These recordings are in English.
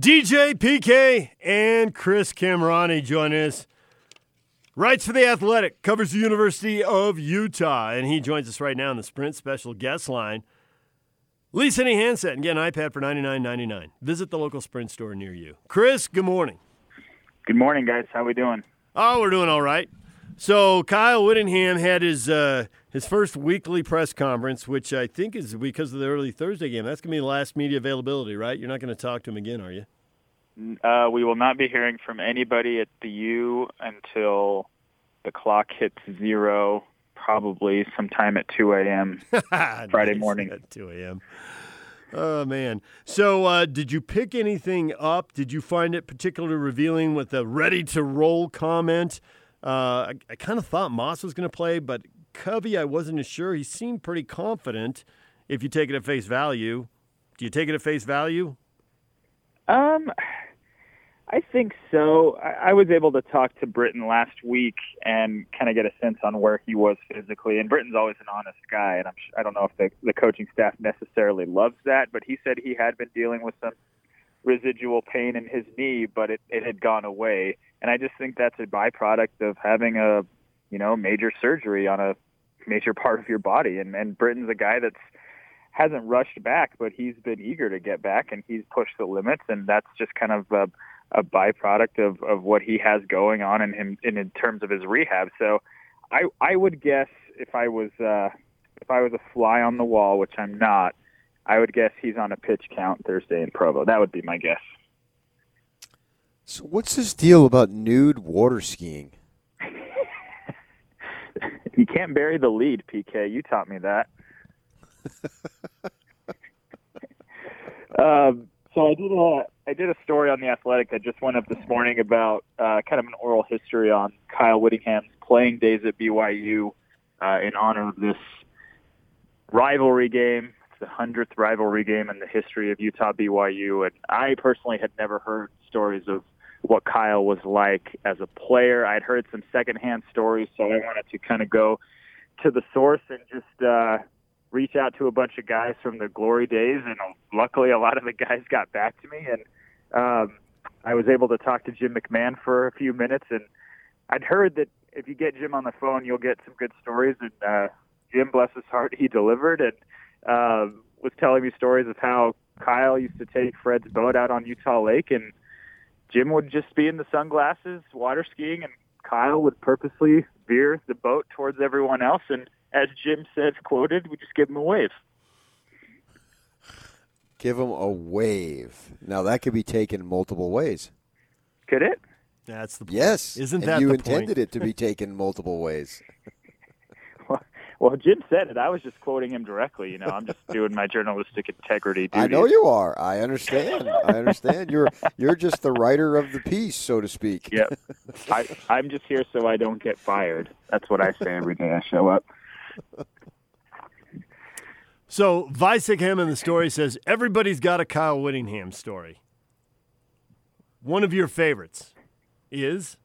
DJ PK and Chris Kamrani join us. Writes for The Athletic, covers the University of Utah, and he joins us right now in the Sprint special guest line. Lease any handset and get an iPad for $99.99. Visit the local Sprint store near you. Chris, good morning. Good morning, guys. How we doing? Oh, we're doing all right. So Kyle Whittingham had his uh, his first weekly press conference, which I think is because of the early Thursday game. That's going to be the last media availability, right? You're not going to talk to him again, are you? Uh, we will not be hearing from anybody at the U until the clock hits zero, probably sometime at 2 a.m. Friday morning. At 2 a.m. Oh man! So, uh, did you pick anything up? Did you find it particularly revealing with the "ready to roll" comment? Uh, I, I kind of thought Moss was going to play, but Covey, I wasn't as sure. He seemed pretty confident. If you take it at face value, do you take it at face value? Um, I think so. I, I was able to talk to Britain last week and kind of get a sense on where he was physically. And Britain's always an honest guy, and I'm, I don't know if the, the coaching staff necessarily loves that, but he said he had been dealing with some residual pain in his knee, but it, it had gone away. And I just think that's a byproduct of having a, you know, major surgery on a major part of your body. And, and Britain's a guy that's hasn't rushed back, but he's been eager to get back and he's pushed the limits. And that's just kind of a, a byproduct of, of what he has going on in him in, in terms of his rehab. So I, I would guess if I was, uh, if I was a fly on the wall, which I'm not, I would guess he's on a pitch count Thursday in Provo. That would be my guess. So what's this deal about nude water skiing? You can't bury the lead, PK. You taught me that. um, so I did a I did a story on the Athletic that just went up this morning about uh, kind of an oral history on Kyle Whittingham's playing days at BYU uh, in honor of this rivalry game. It's the hundredth rivalry game in the history of Utah BYU, and I personally had never heard stories of what Kyle was like as a player. I'd heard some secondhand stories, so I wanted to kind of go to the source and just uh, reach out to a bunch of guys from the glory days. And luckily, a lot of the guys got back to me, and um, I was able to talk to Jim McMahon for a few minutes. And I'd heard that if you get Jim on the phone, you'll get some good stories. And uh, Jim, bless his heart, he delivered and uh, was telling me stories of how Kyle used to take Fred's boat out on Utah Lake and Jim would just be in the sunglasses, water skiing, and Kyle would purposely veer the boat towards everyone else. And as Jim says, quoted, we just give him a wave. Give him a wave. Now that could be taken multiple ways. Could it? That's the point. Yes. Isn't and that you the intended point? it to be taken multiple ways. Well, Jim said it. I was just quoting him directly. You know, I'm just doing my journalistic integrity. Duties. I know you are. I understand. I understand. You're you're just the writer of the piece, so to speak. Yep. I, I'm just here so I don't get fired. That's what I say every day I show up. So Weissingham in the story says everybody's got a Kyle Whittingham story. One of your favorites is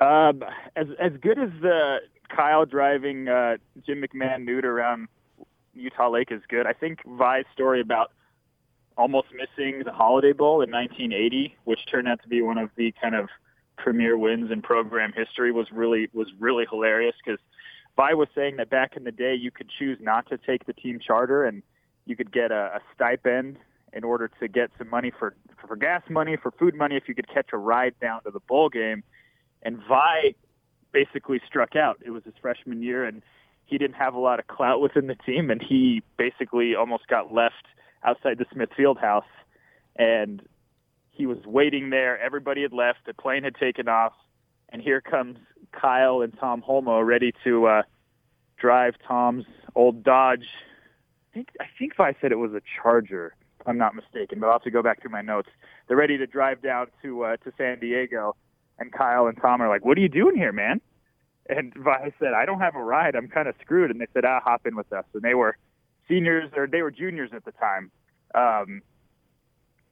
Um, as as good as the Kyle driving uh, Jim McMahon nude around Utah Lake is good. I think Vai's story about almost missing the Holiday Bowl in 1980, which turned out to be one of the kind of premier wins in program history, was really was really hilarious because Vai was saying that back in the day you could choose not to take the team charter and you could get a, a stipend in order to get some money for for gas money, for food money, if you could catch a ride down to the bowl game. And Vai basically struck out. It was his freshman year, and he didn't have a lot of clout within the team, and he basically almost got left outside the Smith Field house. And he was waiting there. Everybody had left. The plane had taken off, and here comes Kyle and Tom Holmoe ready to uh, drive Tom's old Dodge. I think I think I said it was a Charger, I'm not mistaken, but I'll have to go back through my notes. They're ready to drive down to uh, to San Diego, and Kyle and Tom are like, "What are you doing here, man?" And Vai said, "I don't have a ride. I'm kind of screwed." And they said, "Ah, hop in with us." And they were seniors or they were juniors at the time. Um,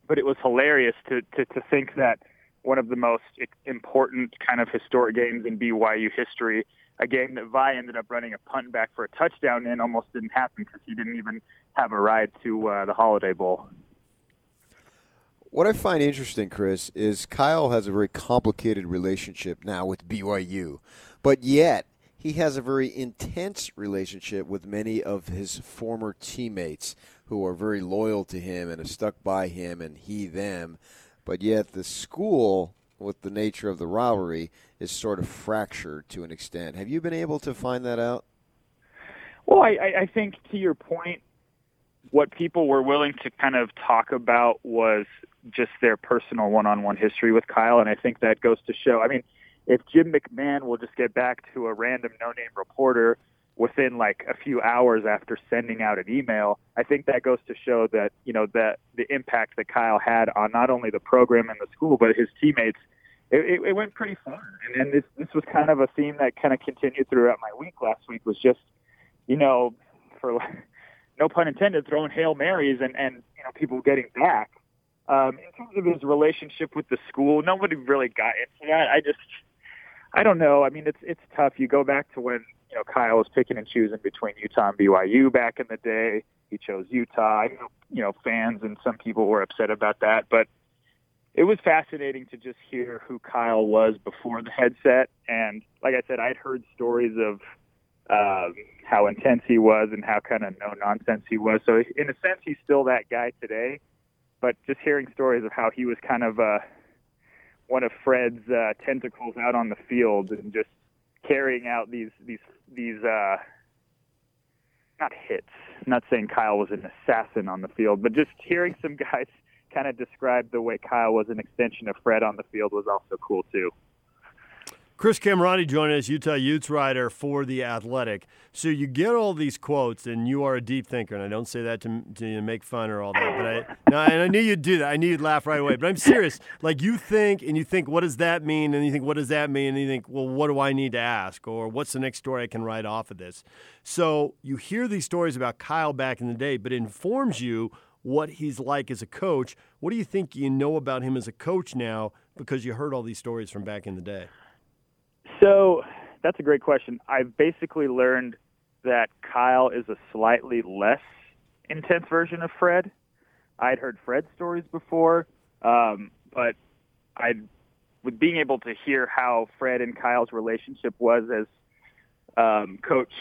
but it was hilarious to, to to think that one of the most important kind of historic games in BYU history, a game that Vai ended up running a punt back for a touchdown in, almost didn't happen because he didn't even have a ride to uh, the Holiday Bowl. What I find interesting, Chris, is Kyle has a very complicated relationship now with BYU, but yet he has a very intense relationship with many of his former teammates who are very loyal to him and have stuck by him and he them. But yet the school, with the nature of the rivalry, is sort of fractured to an extent. Have you been able to find that out? Well, I, I think to your point, what people were willing to kind of talk about was just their personal one-on-one history with Kyle, and I think that goes to show. I mean, if Jim McMahon will just get back to a random no-name reporter within like a few hours after sending out an email, I think that goes to show that you know that the impact that Kyle had on not only the program and the school, but his teammates. It, it, it went pretty far, and, and this this was kind of a theme that kind of continued throughout my week. Last week was just, you know, for no pun intended, throwing hail marys and and you know people getting back. Um, in terms of his relationship with the school, nobody really got into that. I just, I don't know. I mean, it's it's tough. You go back to when you know Kyle was picking and choosing between Utah and BYU back in the day. He chose Utah. I know you know fans and some people were upset about that, but it was fascinating to just hear who Kyle was before the headset. And like I said, I'd heard stories of um, how intense he was and how kind of no nonsense he was. So in a sense, he's still that guy today. But just hearing stories of how he was kind of uh, one of Fred's uh, tentacles out on the field and just carrying out these these these uh, not hits. I'm not saying Kyle was an assassin on the field, but just hearing some guys kind of describe the way Kyle was an extension of Fred on the field was also cool too. Chris Kamrani joining us, Utah Utes writer for The Athletic. So you get all these quotes, and you are a deep thinker, and I don't say that to, to make fun or all that, but I, no, and I knew you'd do that. I knew you'd laugh right away, but I'm serious. Like you think, and you think, what does that mean? And you think, what does that mean? And you think, well, what do I need to ask? Or what's the next story I can write off of this? So you hear these stories about Kyle back in the day, but it informs you what he's like as a coach. What do you think you know about him as a coach now because you heard all these stories from back in the day? So that's a great question. I've basically learned that Kyle is a slightly less intense version of Fred. I'd heard Fred's stories before, um, but I, with being able to hear how Fred and Kyle's relationship was as um, coach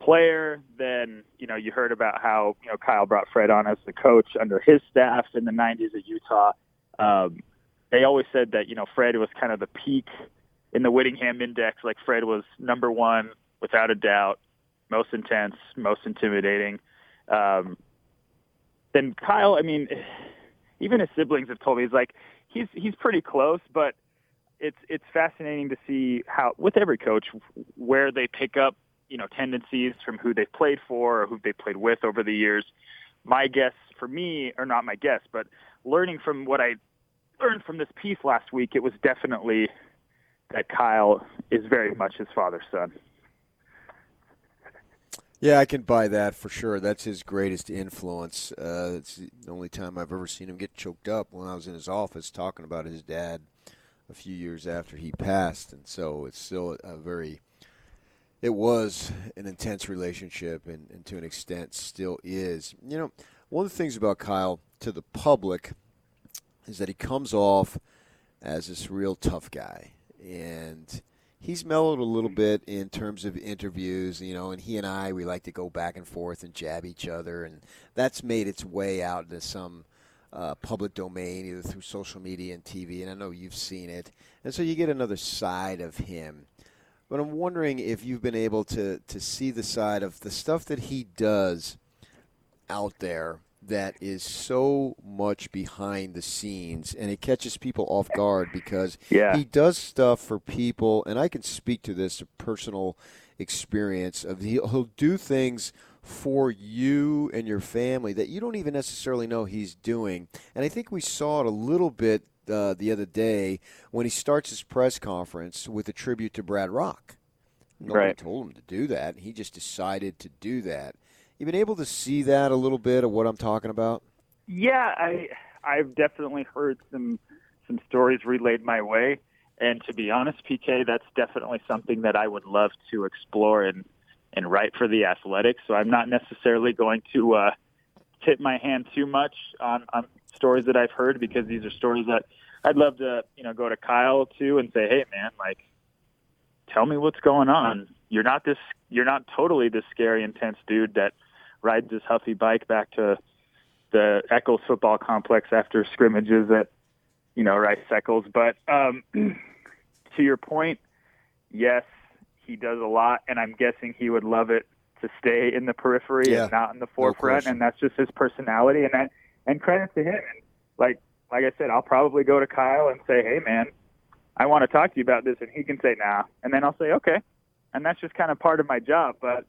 player, then you know you heard about how you know Kyle brought Fred on as the coach under his staff in the '90s at Utah. Um, they always said that you know Fred was kind of the peak in the Whittingham Index, like Fred was number one without a doubt, most intense, most intimidating. Um, then Kyle, I mean, even his siblings have told me he's like he's he's pretty close, but it's it's fascinating to see how with every coach where they pick up you know tendencies from who they've played for or who they played with over the years. My guess for me, or not my guess, but learning from what I learned from this piece last week, it was definitely that Kyle is very much his father's son. Yeah, I can buy that for sure. That's his greatest influence. Uh, it's the only time I've ever seen him get choked up when I was in his office talking about his dad a few years after he passed, and so it's still a very. It was an intense relationship, and, and to an extent, still is. You know, one of the things about Kyle to the public is that he comes off as this real tough guy and he's mellowed a little bit in terms of interviews, you know, and he and I we like to go back and forth and jab each other and that's made its way out into some uh, public domain either through social media and TV and I know you've seen it. And so you get another side of him. But I'm wondering if you've been able to to see the side of the stuff that he does out there that is so much behind the scenes and it catches people off guard because yeah. he does stuff for people and I can speak to this personal experience of he'll, he'll do things for you and your family that you don't even necessarily know he's doing and I think we saw it a little bit uh, the other day when he starts his press conference with a tribute to Brad Rock. Nobody right. told him to do that. He just decided to do that. You been able to see that a little bit of what I'm talking about? Yeah, I I've definitely heard some some stories relayed my way, and to be honest, PK, that's definitely something that I would love to explore and and write for the Athletics. So I'm not necessarily going to uh, tip my hand too much on, on stories that I've heard because these are stories that I'd love to, you know, go to Kyle to and say, "Hey, man, like, tell me what's going on. You're not this. You're not totally this scary, intense dude that rides his huffy bike back to the Eccles football complex after scrimmages at, you know, Rice Eccles. But um, to your point, yes, he does a lot, and I'm guessing he would love it to stay in the periphery Yeah, and not in the forefront, question. and that's just his personality. And that, and credit to him. And like, like I said, I'll probably go to Kyle and say, "Hey, man, I want to talk to you about this," and he can say, "Nah," and then I'll say, "Okay," and that's just kind of part of my job. But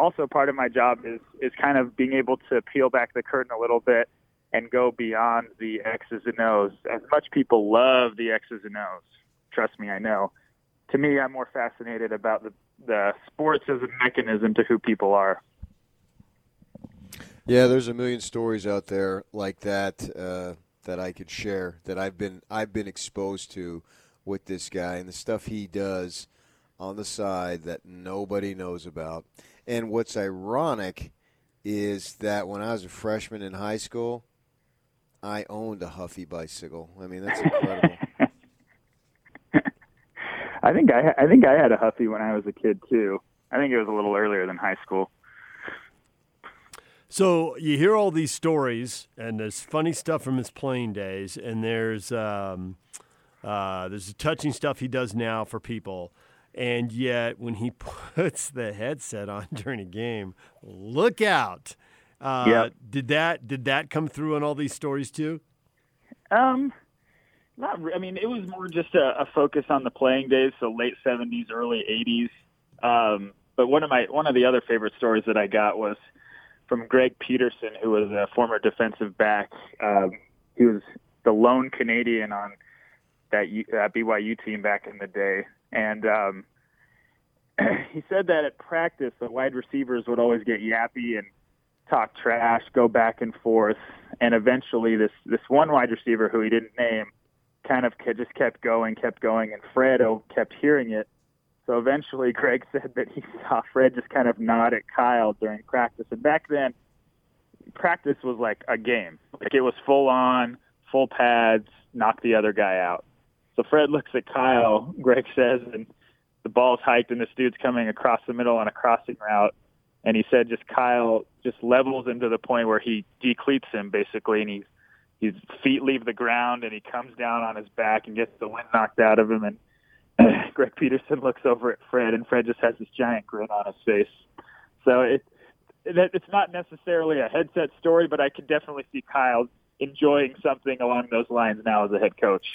also part of my job is is kind of being able to peel back the curtain a little bit and go beyond the X's and O's. As much people love the X's and O's, trust me, I know. To me, I'm more fascinated about the the sports as a mechanism to who people are. Yeah, there's a million stories out there like that uh, that I could share that I've been I've been exposed to with this guy and the stuff he does on the side that nobody knows about. And what's ironic is that when I was a freshman in high school, I owned a Huffy bicycle. I mean, that's incredible. I think I I think I had a Huffy when I was a kid too. I think it was a little earlier than high school. So you hear all these stories, and there's funny stuff from his playing days, and there's um, uh, there's touching stuff he does now for people, and yet when he puts the headset on during a game, look out! Uh, Yep. Did that did that come through in all these stories too? Um, not. Re- I mean, it was more just a, a focus on the playing days, so late '70s, early '80s. Um, but one of my one of the other favorite stories that I got was from Greg Peterson, who was a former defensive back. Um, he was the lone Canadian on that U, that BYU team back in the day, and um, he said that at practice, the wide receivers would always get yappy and talk trash, go back and forth, and eventually this this one wide receiver who he didn't name kind of just kept going, kept going, and Fred kept hearing it. So eventually, Greg said that he saw Fred just kind of nod at Kyle during practice, and back then, practice was like a game. Like it was full on, full pads, knock the other guy out. So Fred looks at Kyle, Greg says, and the ball's hiked, and this dude's coming across the middle on a crossing route and he said just Kyle just levels him to the point where he decleats him basically, and he's his feet leave the ground, and he comes down on his back and gets the wind knocked out of him. And Greg Peterson looks over at Fred, and Fred just has this giant grin on his face. So it it's not necessarily a headset story, but I could definitely see Kyle enjoying something along those lines now as a head coach.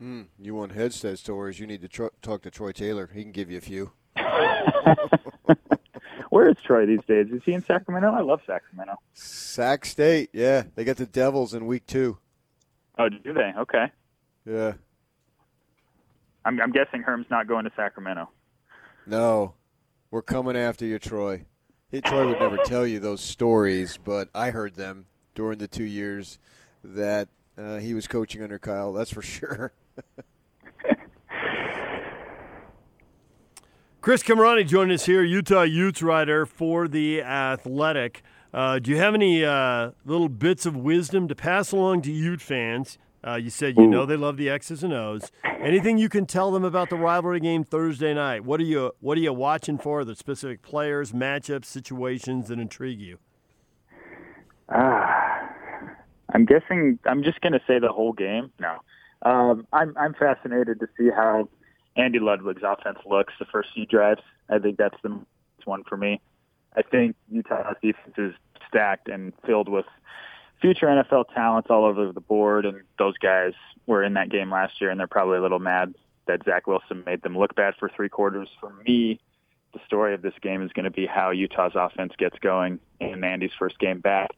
Hmm, you want headset stories? You need to tro- talk to Troy Taylor. He can give you a few. Where is Troy these days? Is he in Sacramento? I love Sacramento. Sac State, yeah, they got the Devils in week two. Oh, do they? Okay. Yeah, I'm, I'm guessing Herm's not going to Sacramento. no, we're coming after you, Troy. Hey, Troy would never tell you those stories, but I heard them during the two years that uh, he was coaching under Kyle. That's for sure. Chris Kamrani joined us here, Utah Utes writer for the Athletic. Uh, do you have any uh, little bits of wisdom to pass along to Ute fans? Uh, you said you know they love the X's and O's. Anything you can tell them about the rivalry game Thursday night? What are you What are you watching for? The specific players, matchups, situations that intrigue you. Ah, I'm guessing. I'm just going to say the whole game. No, um, I'm I'm fascinated to see how Andy Ludwig's offense looks the first few drives. I think that's the one for me. I think Utah's defense is stacked and filled with future NFL talents all over the board, and those guys were in that game last year, and they're probably a little mad that Zach Wilson made them look bad for three quarters. For me, the story of this game is going to be how Utah's offense gets going in Andy's first game back.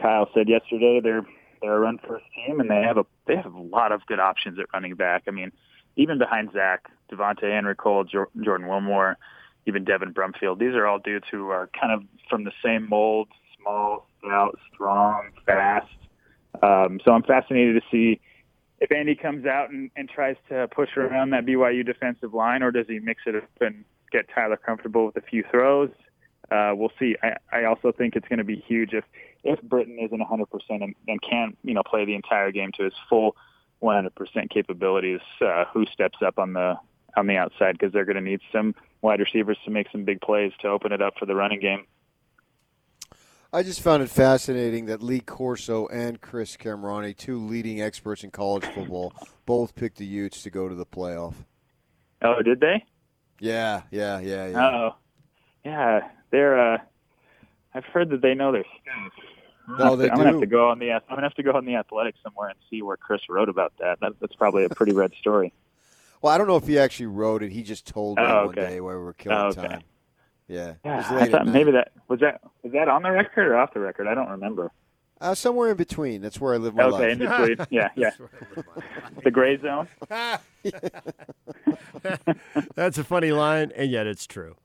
Kyle said yesterday they're they're a run first team, and they have a they have a lot of good options at running back. I mean, even behind Zach, Devonta'e Henry-Cole, Jor- Jordan Wilmore, even Devin Brumfield. These are all dudes who are kind of from the same mold, small, stout, strong, fast. Um, so I'm fascinated to see if Andy comes out and, and tries to push around that BYU defensive line, or does he mix it up and get Tyler comfortable with a few throws? Uh, we'll see. I, I also think it's going to be huge if if Britain isn't 100% and, and can't, you know, play the entire game to his full 100% capabilities, uh, who steps up on the on the outside because they're going to need some wide receivers to make some big plays to open it up for the running game. I just found it fascinating that Lee Corso and Chris Kamrani, two leading experts in college football, both picked the Utes to go to the playoff. Oh, did they? Yeah, yeah, yeah, yeah. Oh, yeah. They're. Uh, I've heard that they know their stuff. No, they I'm gonna do. have to go on the. I'm gonna have to go on the athletic somewhere and see where Chris wrote about that. that that's probably a pretty read story. Well, I don't know if he actually wrote it. He just told me Oh, one okay. day while we were killing Oh, okay. time. Yeah, Yeah, I thought maybe that was that was that on the record or off the record. I don't remember. uh, somewhere in between. That's where I live my okay, in life. between. Yeah, yeah. The gray zone. That's a funny line, and yet it's true.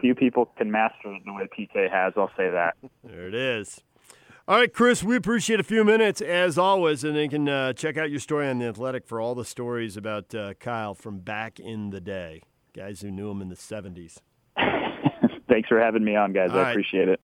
Few people can master it the way PK has. I'll say that. There it is. All right, Chris, we appreciate a few minutes as always, and you can uh, check out your story on The Athletic for all the stories about uh, Kyle from back in the day, guys who knew him in the 70s. Thanks for having me on, guys. All I right. appreciate it.